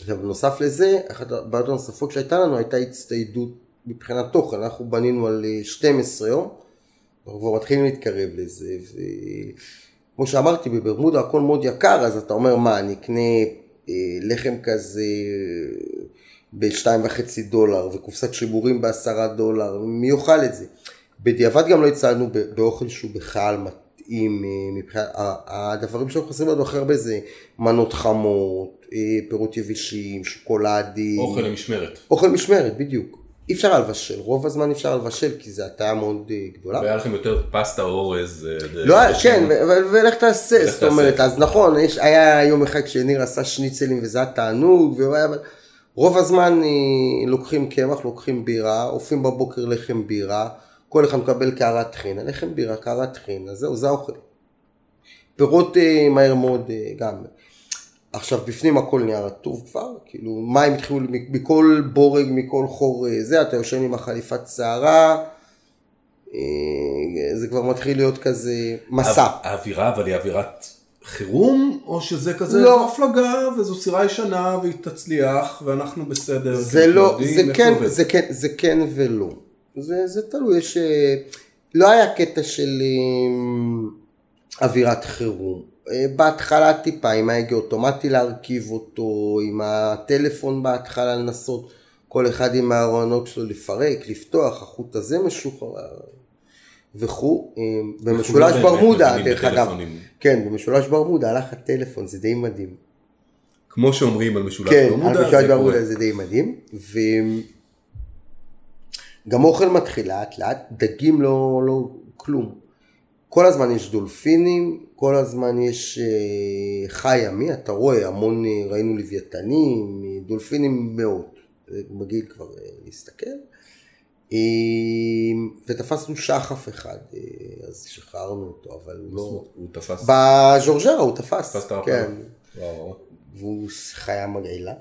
D: עכשיו בנוסף לזה, אחת הבעיות הנוספות שהייתה לנו הייתה הצטיידות מבחינת תוכן, אנחנו בנינו על אה, 12 יום, אנחנו כבר מתחילים להתקרב לזה, וכמו שאמרתי, בברמודה הכל מאוד יקר, אז אתה אומר, מה, אני אקנה אה, לחם כזה בשתיים וחצי דולר, וקופסת שיבורים בעשרה דולר, מי יאכל את זה? בדיעבד גם לא הצענו באוכל שהוא בכלל מתאים, אה, מבחינת, הדברים שאנחנו חסרים לנו הכי הרבה זה מנות חמות, אה, פירות יבשים, שוקולדים.
C: אוכל למשמרת.
D: אוכל משמרת, בדיוק. אי אפשר לבשל, רוב הזמן אי אפשר לבשל כי זו הטעיה מאוד אה, גדולה.
C: והיה לכם יותר פסטה אורז.
D: לא, כן, ולך תעשה, זאת אומרת, אז נכון, היה יום אחד שניר עשה שניצלים וזה היה תענוג, רוב הזמן לוקחים קמח, לוקחים בירה, אופים בבוקר לחם בירה, כל אחד מקבל קערת טחינה, לחם בירה, קערת טחינה, זהו, זה האוכל. פירות אה, מהר מאוד אה, גם. עכשיו בפנים הכל נהיה רטוב כבר, כאילו מים התחילו מכל בורג, מכל חור אה, זה, אתה יושן עם החליפת שערה, אה, זה כבר מתחיל להיות כזה מסע.
C: האווירה אבל היא אווירת חירום, או שזה כזה,
D: לא.
C: הפלגה וזו סירה ישנה והיא תצליח ואנחנו בסדר.
D: זה לא, זה
C: איך
D: כן. זה כן, זה כן ולא. זה, זה תלוי, יש... אה, לא היה קטע של אה, אווירת חירום. אה, בהתחלה טיפה עם ההגה אוטומטי להרכיב אותו, עם הטלפון בהתחלה לנסות כל אחד עם הארונות שלו לפרק, לפתוח, החוט הזה משוחרר וכו'. במשולש ברמודה, דרך אגב. כן, במשולש ברמודה הלך הטלפון, זה די מדהים.
C: כמו שאומרים על משולש
D: כן,
C: ברמודה,
D: על משולש. ברמודה זה די מדהים. וגם אוכל מתחיל לאט לאט, דגים לא, לא כלום. כל הזמן יש דולפינים, כל הזמן יש אה, חי ימי, אתה רואה המון, אה, ראינו לוויתנים, דולפינים מאות, זה מגעיל כבר אה, להסתכל. אה, ותפסנו שחף אחד, אה, אז שחררנו אותו, אבל הוא לא...
C: הוא תפס.
D: בז'ורג'רה הוא תפס,
C: תפס את.
D: כן.
C: וואו.
D: והוא חיה מגעילה.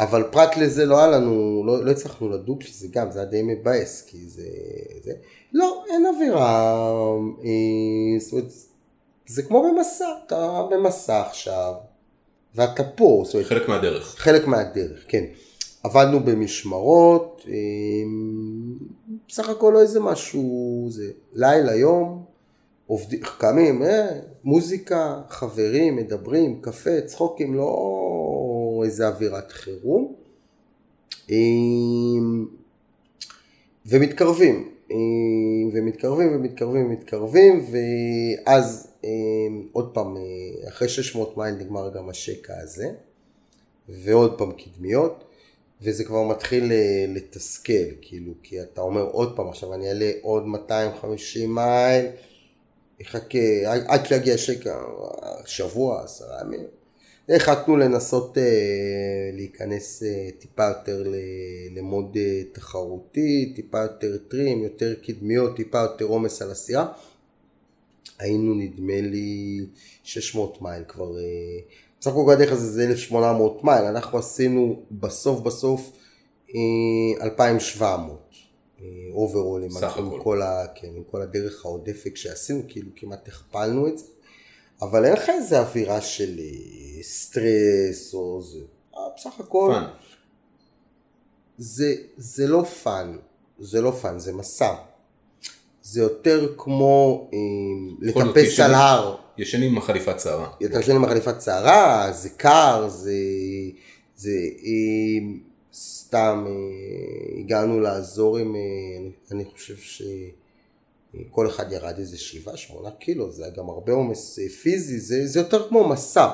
D: אבל פרט לזה לא היה לנו, לא, לא הצלחנו לדוג שזה גם, זה היה די מבאס, כי זה, זה, לא, אין אווירה, אה, זאת אומרת, זה כמו במסע, אתה במסע עכשיו, ואתה פה, זאת אומרת,
C: חלק מהדרך.
D: חלק מהדרך, כן. עבדנו במשמרות, אה, בסך הכל לא איזה משהו, זה לילה, יום, עובדים, קמים, אה, מוזיקה, חברים, מדברים, קפה, צחוקים, לא איזה אווירת חירום. אה, ומתקרבים, אה, ומתקרבים ומתקרבים ומתקרבים, ואז אה, עוד פעם, אה, אחרי 600 מייל נגמר גם השקע הזה. ועוד פעם קדמיות, וזה כבר מתחיל אה, לתסכל, כאילו, כי אתה אומר עוד פעם, עכשיו אני אעלה עוד 250 מייל, יחכה, עד שיגיע שקע, שבוע, עשרה ימים. החלטנו לנסות אה, להיכנס אה, טיפה יותר ל- למוד אה, תחרותי, טיפה יותר טרים, יותר קדמיות, טיפה יותר עומס על הסירה. היינו נדמה לי 600 מייל כבר, אה, בסך הכל הדרך הזה זה 1800 מייל, אנחנו עשינו בסוף בסוף אה, 2700 overall עם,
C: סך
D: עם,
C: הכל.
D: כל ה, כן, עם כל הדרך העודפת שעשינו, כאילו כמעט הכפלנו את זה, אבל אין לך איזה אווירה של אה, סטרס או זה, אה, בסך הכל
C: fun.
D: זה, זה לא fun, זה לא fun, זה מסע. זה יותר כמו אה, לטפס. על הר.
C: ישנים עם החליפת סערה.
D: אתה ישן עם החליפת סערה, זה קר, זה... זה אה, סתם אה, הגענו לעזור עם... אה, אני, אני חושב שכל אחד ירד איזה שבעה, שמונה קילו, זה היה גם הרבה עומס אה, פיזי, זה, זה יותר כמו מסע.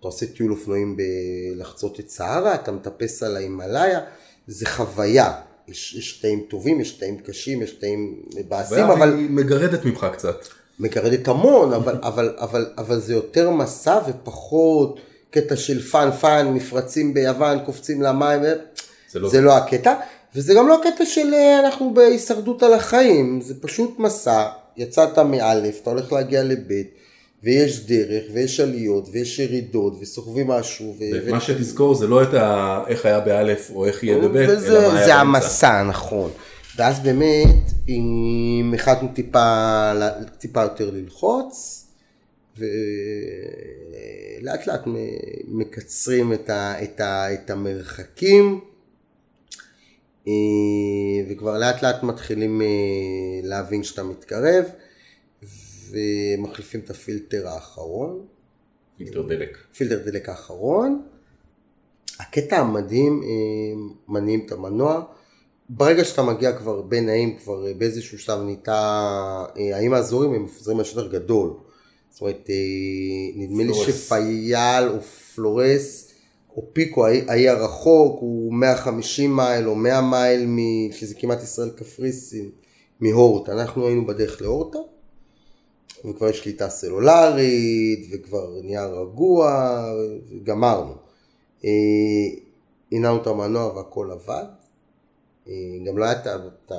D: אתה עושה טיול אופנועים בלחצות את סהרה, אתה מטפס על ההימאליה, זה חוויה. יש, יש תאים טובים, יש תאים קשים, יש תאים מבאסים, אבל...
C: והיא מגרדת ממך קצת.
D: מגרדת המון, אבל, (laughs) אבל, אבל, אבל זה יותר מסע ופחות קטע של fun fun, מפרצים ביוון, קופצים למים, ו-
C: זה לא
D: זה לא הקטע, וזה גם לא הקטע של אה, אנחנו בהישרדות על החיים, זה פשוט מסע, יצאת מאלף, אתה הולך להגיע לבית, ויש דרך, ויש עליות, ויש ירידות, וסוחבים משהו, ו...
C: ומה שתזכור זה לא את ה... איך היה באלף או איך יהיה בבית,
D: וזה,
C: אלא מה היה
D: זה. המסע, נכון. ואז באמת, אם החלטנו טיפה, טיפה יותר ללחוץ, ולאט לאט מקצרים את, ה, את, ה, את המרחקים, וכבר לאט לאט מתחילים אה, להבין שאתה מתקרב, ומחליפים את הפילטר האחרון.
C: פילטר דלק.
D: פילטר דלק האחרון. הקטע המדהים, אה, מניעים את המנוע. ברגע שאתה מגיע כבר בין האם, כבר אה, באיזשהו שלב נהייתה, אה, האם האזורים הם מפוזרים על שטח גדול. זאת אומרת, אה, נדמה לי. שפייל או פלורס או פיקו, האי הרחוק, הוא 150 מייל או 100 מייל, מ- שזה כמעט ישראל קפריסין, מהורטה. אנחנו היינו בדרך להורטה. וכבר יש שליטה סלולרית, וכבר נהיה רגוע, וגמרנו. אה, הנענו את המנוע והכל עבד. אה, גם לא היה את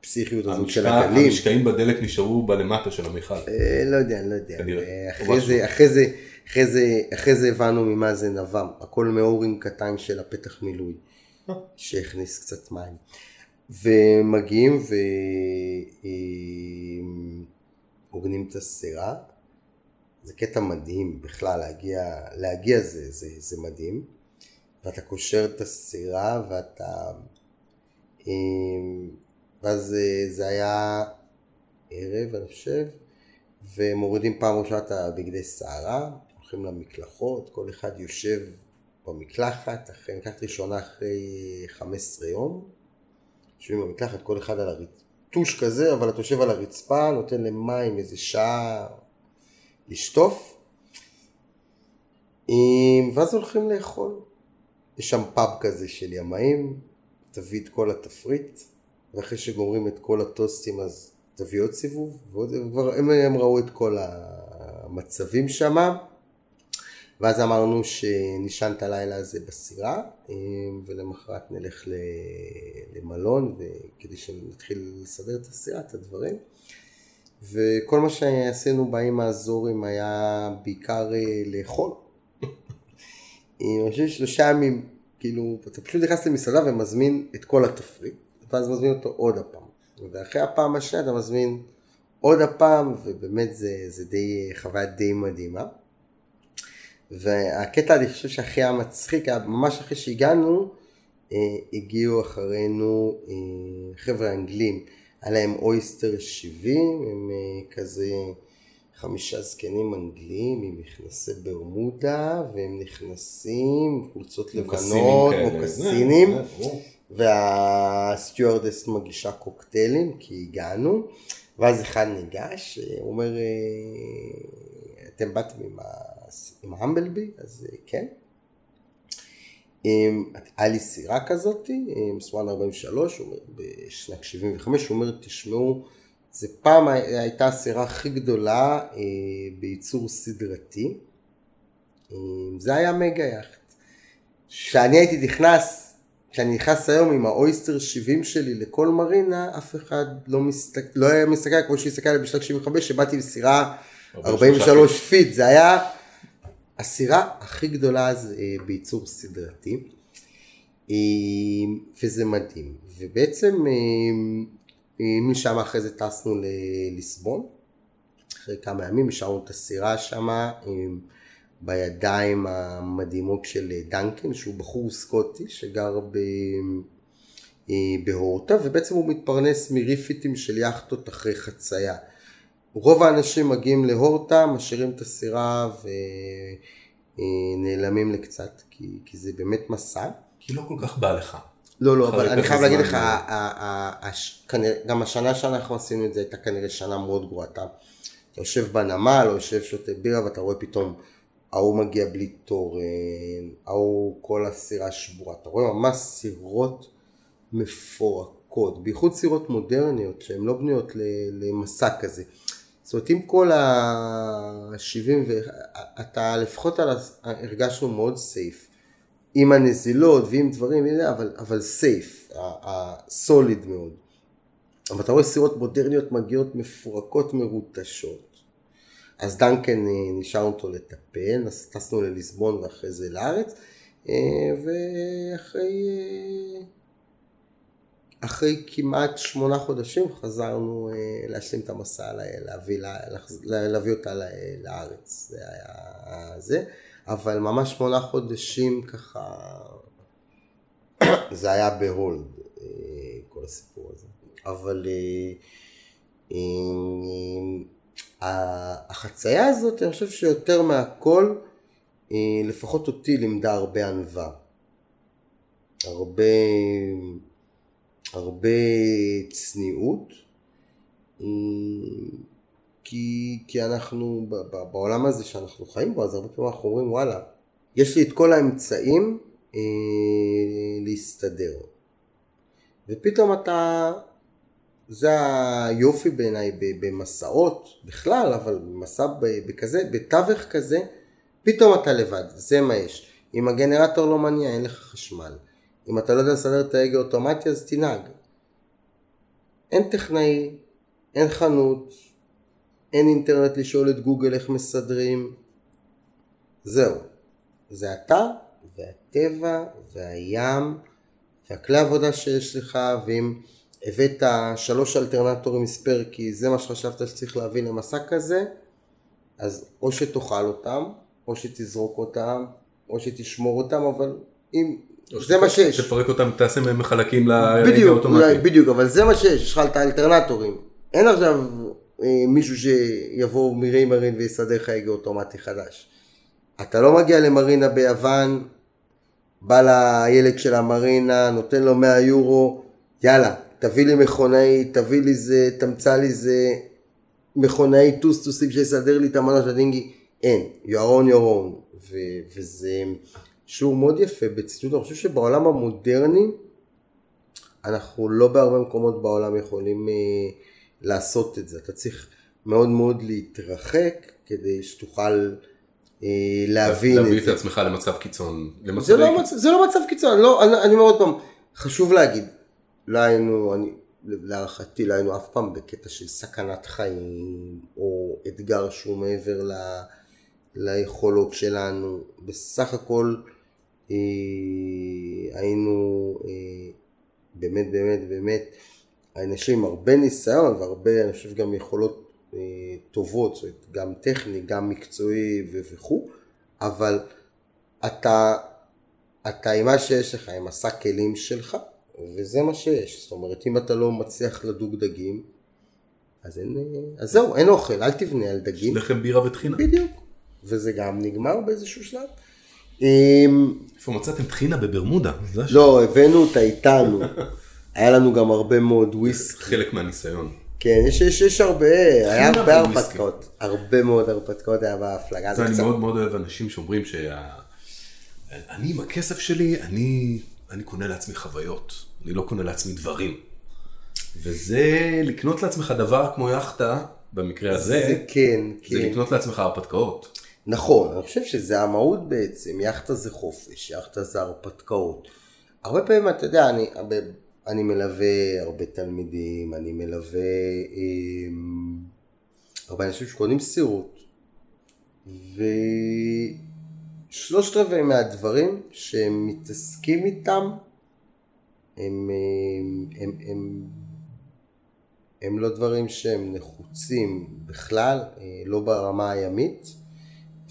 D: הפסיכיות הזאת של
C: המשקע-
D: הגלים.
C: המשקעים בדלק נשארו בלמטה של המכל.
D: אה, לא יודע, לא יודע.
C: כנראה,
D: אה, אחרי. זה, אחרי זה, אחרי זה, אחרי זה הבנו ממה זה נבע. הכל מאורינג קטן של הפתח מילוי, שהכניס קצת מים. ומגיעים והוגנים את הסירה. זה קטע מדהים בכלל, להגיע, להגיע זה, זה, זה מדהים. ואתה קושר את הסירה ואתה... ואז זה היה ערב, אני חושב, ומורידים פעם ראשונה את הבגדי סערה, הולכים למקלחות, כל אחד יושב במקלחת, אחרי מקלחת ראשונה אחרי 15 יום, יושבים במקלחת, כל אחד על הריטוש כזה, אבל אתה יושב על הרצפה, נותן למים איזה שעה לשטוף, ואז הולכים לאכול. יש שם פאב כזה של ימאים, תביא את כל התפריט, ואחרי שגומרים את כל הטוסטים אז תביא עוד סיבוב, וכבר הם, הם ראו את כל המצבים שם, ואז אמרנו שנשען את הלילה הזה בסירה, ולמחרת נלך למלון, כדי שנתחיל לסדר את הסירה, את הדברים. וכל מה שעשינו באים האזורים היה בעיקר אה, לאכול. (laughs) אני חושב שלושה ימים, כאילו, אתה פשוט נכנס למסעדה ומזמין את כל התפריט, ואז מזמין אותו עוד הפעם. ואחרי הפעם השנייה אתה מזמין עוד הפעם, ובאמת זה, זה די, חוויה די מדהימה. והקטע אני חושב שהכי היה מצחיק, היה ממש אחרי שהגענו, אה, הגיעו אחרינו אה, חבר'ה אנגלים, היה להם אויסטר 70, הם אה, כזה חמישה זקנים אנגלים עם מכנסי ברמודה, והם נכנסים, חולצות לבנות, מוקסינים, והסטיוארדס מגישה קוקטיילים, כי הגענו, ואז אחד ניגש, הוא אומר, אתם באתם עם, ה... עם ההמבלבי? אז כן. היה לי סירה כזאת, Swan 43, הוא אומר, בשנת 75, הוא אומר, תשמעו, זה פעם הייתה הסירה הכי גדולה אה, בייצור סדרתי. זה היה mega yacht. כשאני הייתי נכנס, כשאני נכנס היום עם ה Oyster 70 שלי לכל מרינה, אף אחד לא, מסתכל, לא היה מסתכל כמו שהסתכל בשנת 75, שבאתי בסירה 43 feet, זה היה הסירה הכי גדולה אז אה, בייצור סדרתי, אה, וזה מדהים. ובעצם אה, משם אחרי זה טסנו לליסבון, אחרי כמה ימים השארנו את הסירה שם בידיים המדהימות של דנקן, שהוא בחור סקוטי שגר ב... בהורטה, ובעצם הוא מתפרנס מריפיטים של יאכטות אחרי חצייה. רוב האנשים מגיעים להורטה, משאירים את הסירה ונעלמים לקצת, כי, כי זה באמת מסע.
C: כי לא כל כך בא לך.
D: לא, לא, אבל אני חייב להגיד לך, גם השנה שאנחנו עשינו את זה הייתה כנראה שנה מאוד גרועה. אתה יושב בנמל, או יושב שותה בירה, ואתה רואה פתאום, ההוא מגיע בלי תורן, ההוא כל הסירה שבורה. אתה רואה ממש סירות מפורקות, בייחוד סירות מודרניות, שהן לא בנויות למסע כזה. זאת אומרת, עם כל ה-70, אתה לפחות הרגשנו מאוד סייף. עם הנזילות ועם דברים, אבל, אבל סייף, סוליד מאוד. אבל אתה רואה סירות מודרניות מגיעות מפורקות מרוטשות. אז דנקן אה, נשאר אותו לטפל, אז טסנו לליסבון ואחרי זה לארץ, אה, ואחרי אה, אחרי כמעט שמונה חודשים חזרנו להשלים את המסע, להביא, להביא אותה לארץ, זה היה זה. אבל ממש שמונה חודשים ככה, (coughs) זה היה בהולד, כל הסיפור הזה. אבל החצייה הזאת, אני חושב שיותר מהכל, לפחות אותי לימדה הרבה ענווה. הרבה, הרבה צניעות. כי, כי אנחנו בעולם הזה שאנחנו חיים בו, אז הרבה פעמים אנחנו אומרים וואלה, יש לי את כל האמצעים אה, להסתדר. ופתאום אתה, זה היופי בעיניי במסעות בכלל, אבל במסע בכזה, בתווך כזה, פתאום אתה לבד, זה מה יש. אם הגנרטור לא מניע אין לך חשמל. אם אתה לא יודע לסדר את ההגה אוטומטי אז תנהג. אין טכנאי, אין חנות, אין אינטרנט לשאול את גוגל איך מסדרים. זהו. זה אתה והטבע והים והכלי עבודה שיש לך ואם הבאת שלוש אלטרנטורים ספייר כי זה מה שחשבת שצריך להביא למסע כזה, אז או שתאכל אותם, או שתזרוק אותם, או שתשמור אותם, אבל אם... זה מה שיש.
C: תפרק אותם, תעשה מהם חלקים להגה
D: בדיוק,
C: אוטומטי.
D: אולי, בדיוק, אבל זה מה שיש, יש לך את האלטרנטורים. אין עכשיו אה, מישהו שיבוא מירי מרין ויסדר לך הגה אוטומטי חדש. אתה לא מגיע למרינה ביוון, בא לילד של המרינה, נותן לו 100 יורו, יאללה, תביא לי מכונאי, תביא לי זה, תמצא לי זה, מכונאי טוסטוסים שיסדר לי את המנוע של הדינגי, אין, you are on your own, ו- וזה שיעור מאוד יפה בציטוט, אני חושב שבעולם המודרני, אנחנו לא בהרבה מקומות בעולם יכולים אה, לעשות את זה, אתה צריך מאוד מאוד להתרחק כדי שתוכל אה, להבין
C: להביא
D: את
C: את
D: זה.
C: עצמך למצב קיצון.
D: זה
C: למצבי
D: לא. מצב, זה לא מצב קיצון, לא, אני, אני אומר עוד פעם, חשוב להגיד, לא היינו, אני, להערכתי לא היינו אף פעם בקטע של סכנת חיים, או אתגר שהוא מעבר ל, ליכולות שלנו, בסך הכל אה, היינו אה, באמת באמת באמת אנשים עם הרבה ניסיון והרבה, אני חושב גם יכולות אה, טובות, זאת אומרת, גם טכני, גם מקצועי וכו', אבל אתה, אתה עם מה שיש לך, עם השק כלים שלך, וזה מה שיש. זאת אומרת, אם אתה לא מצליח לדוג דגים, אז, אין, אז זהו, אין אוכל, אל תבנה על דגים.
C: לחם בירה וטחינה.
D: בדיוק. וזה גם נגמר באיזשהו שלב. אמ,
C: איפה מצאתם טחינה בברמודה?
D: לא, הבאנו אותה איתנו. (laughs) היה לנו גם הרבה מאוד וויסקי.
C: חלק מהניסיון.
D: כן, יש, יש, יש הרבה, היה הרבה. הרפתקאות. הרבה מאוד הרפתקאות היה בהפלגה.
C: אני מאוד מאוד אוהב אנשים שאומרים שה... אני עם הכסף שלי, אני, אני קונה לעצמי חוויות, אני לא קונה לעצמי דברים. וזה לקנות לעצמך דבר כמו יאכטה, במקרה הזה,
D: זה כן,
C: זה
D: כן.
C: לקנות לעצמך הרפתקאות.
D: נכון, אני חושב שזה המהות בעצם, יאכטה זה חופש, יאכטה זה הרפתקאות. הרבה פעמים, אתה יודע, אני, אני מלווה הרבה תלמידים, אני מלווה אה, הרבה אנשים שקונים סירות, ושלושת רבעי מהדברים שהם מתעסקים איתם, הם, הם, הם, הם, הם לא דברים שהם נחוצים בכלל, אה, לא ברמה הימית.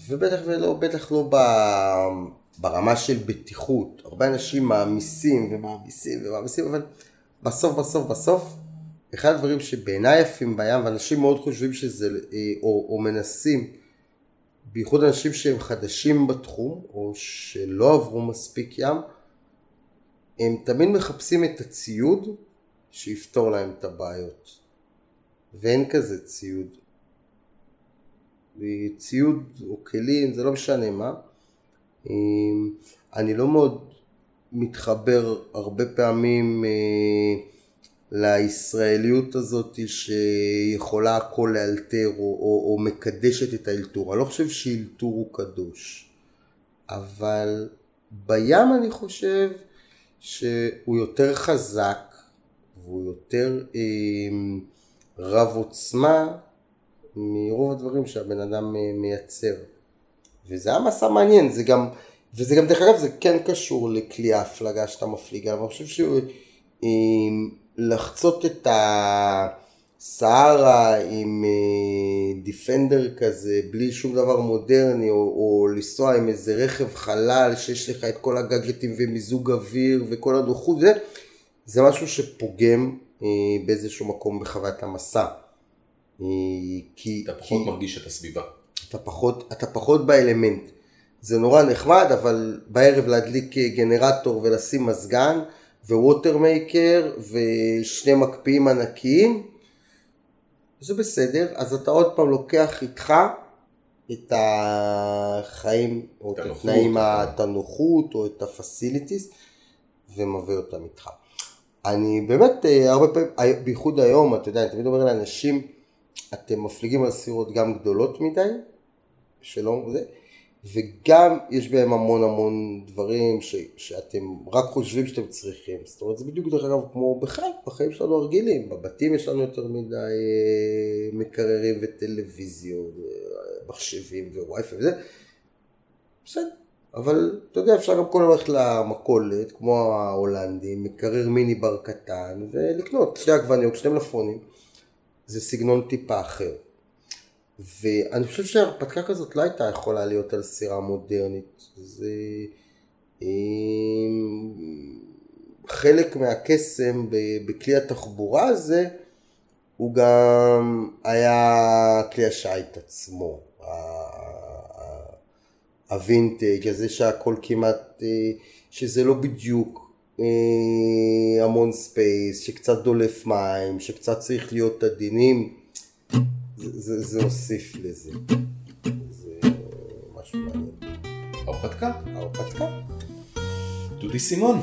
D: ובטח ולא, בטח לא ב, ברמה של בטיחות. הרבה אנשים מעמיסים ומעמיסים ומעמיסים, אבל בסוף בסוף בסוף, אחד הדברים שבעיניי יפים בים, ואנשים מאוד חושבים שזה, אה, או, או מנסים, בייחוד אנשים שהם חדשים בתחום, או שלא עברו מספיק ים, הם תמיד מחפשים את הציוד שיפתור להם את הבעיות. ואין כזה ציוד. ציוד או כלים, זה לא משנה מה. אמ, אני לא מאוד מתחבר הרבה פעמים אה, לישראליות הזאת שיכולה הכל לאלתר או, או, או מקדשת את האלתור. אני לא חושב שאלתור הוא קדוש, אבל בים אני חושב שהוא יותר חזק והוא יותר אה, רב עוצמה מרוב הדברים שהבן אדם אה, מייצר. וזה היה מסע מעניין, זה גם, וזה גם דרך אגב זה כן קשור לכלי ההפלגה שאתה מפליג עליו, אני חושב שלחצות את הסהרה עם אה, דיפנדר כזה, בלי שום דבר מודרני, או, או לנסוע עם איזה רכב חלל שיש לך את כל הגאדג'טים ומיזוג אוויר וכל הנוחות, זה, זה משהו שפוגם אה, באיזשהו מקום בחוויית המסע. אה, כי,
C: אתה פחות
D: כי
C: מרגיש את הסביבה.
D: אתה פחות, אתה פחות באלמנט. זה נורא נחמד, אבל בערב להדליק גנרטור ולשים מזגן ו watermaker ושני מקפיאים ענקיים, זה בסדר, אז אתה עוד פעם לוקח איתך את החיים, או את התנאים. את הנוחות, או את ה facilities, ומביא אותם איתך. אני באמת, אה, הרבה פעמים, אה, בייחוד היום, אתה יודע, אני תמיד אומר לאנשים, אתם מפליגים על סירות גם גדולות מדי, שלא זה, וגם יש בהם המון המון דברים ש, שאתם רק חושבים שאתם צריכים. זאת אומרת, זה בדיוק דרך אגב כמו בכלל, בחיים שלנו הרגילים. בבתים יש לנו יותר מדי אה, מקררים וטלוויזיות, אה, מחשבים ווי-פיי וזה. בסדר, אבל אתה יודע, אפשר גם כל ללכת למכולת, כמו ההולנדים, מקרר מיני בר קטן, ולקנות שתי עגבניות, שני מלפונים. זה סגנון טיפה אחר. ואני חושב שהרפתקה כזאת לא הייתה יכולה להיות על סירה מודרנית. זה... חלק מהקסם בכלי התחבורה הזה הוא גם היה כלי השיט עצמו. הווינטג' הזה שהכל כמעט, אה, שזה לא בדיוק אה, המון space, שקצת דולף מים, שקצת צריך להיות עדינים, זה, זה, זה הוסיף לזה. זה משהו מעניין.
C: הרפתקה.
D: הרפתקה.
C: דודי סימון,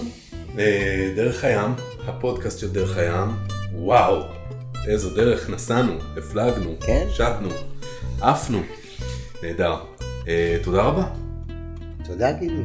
C: אה, דרך הים, הפודקאסט של דרך הים, וואו, איזו דרך נסענו, הפלגנו,
D: כן?
C: שטנו, עפנו, נהדר. אה, תודה רבה.
D: תודה גילי.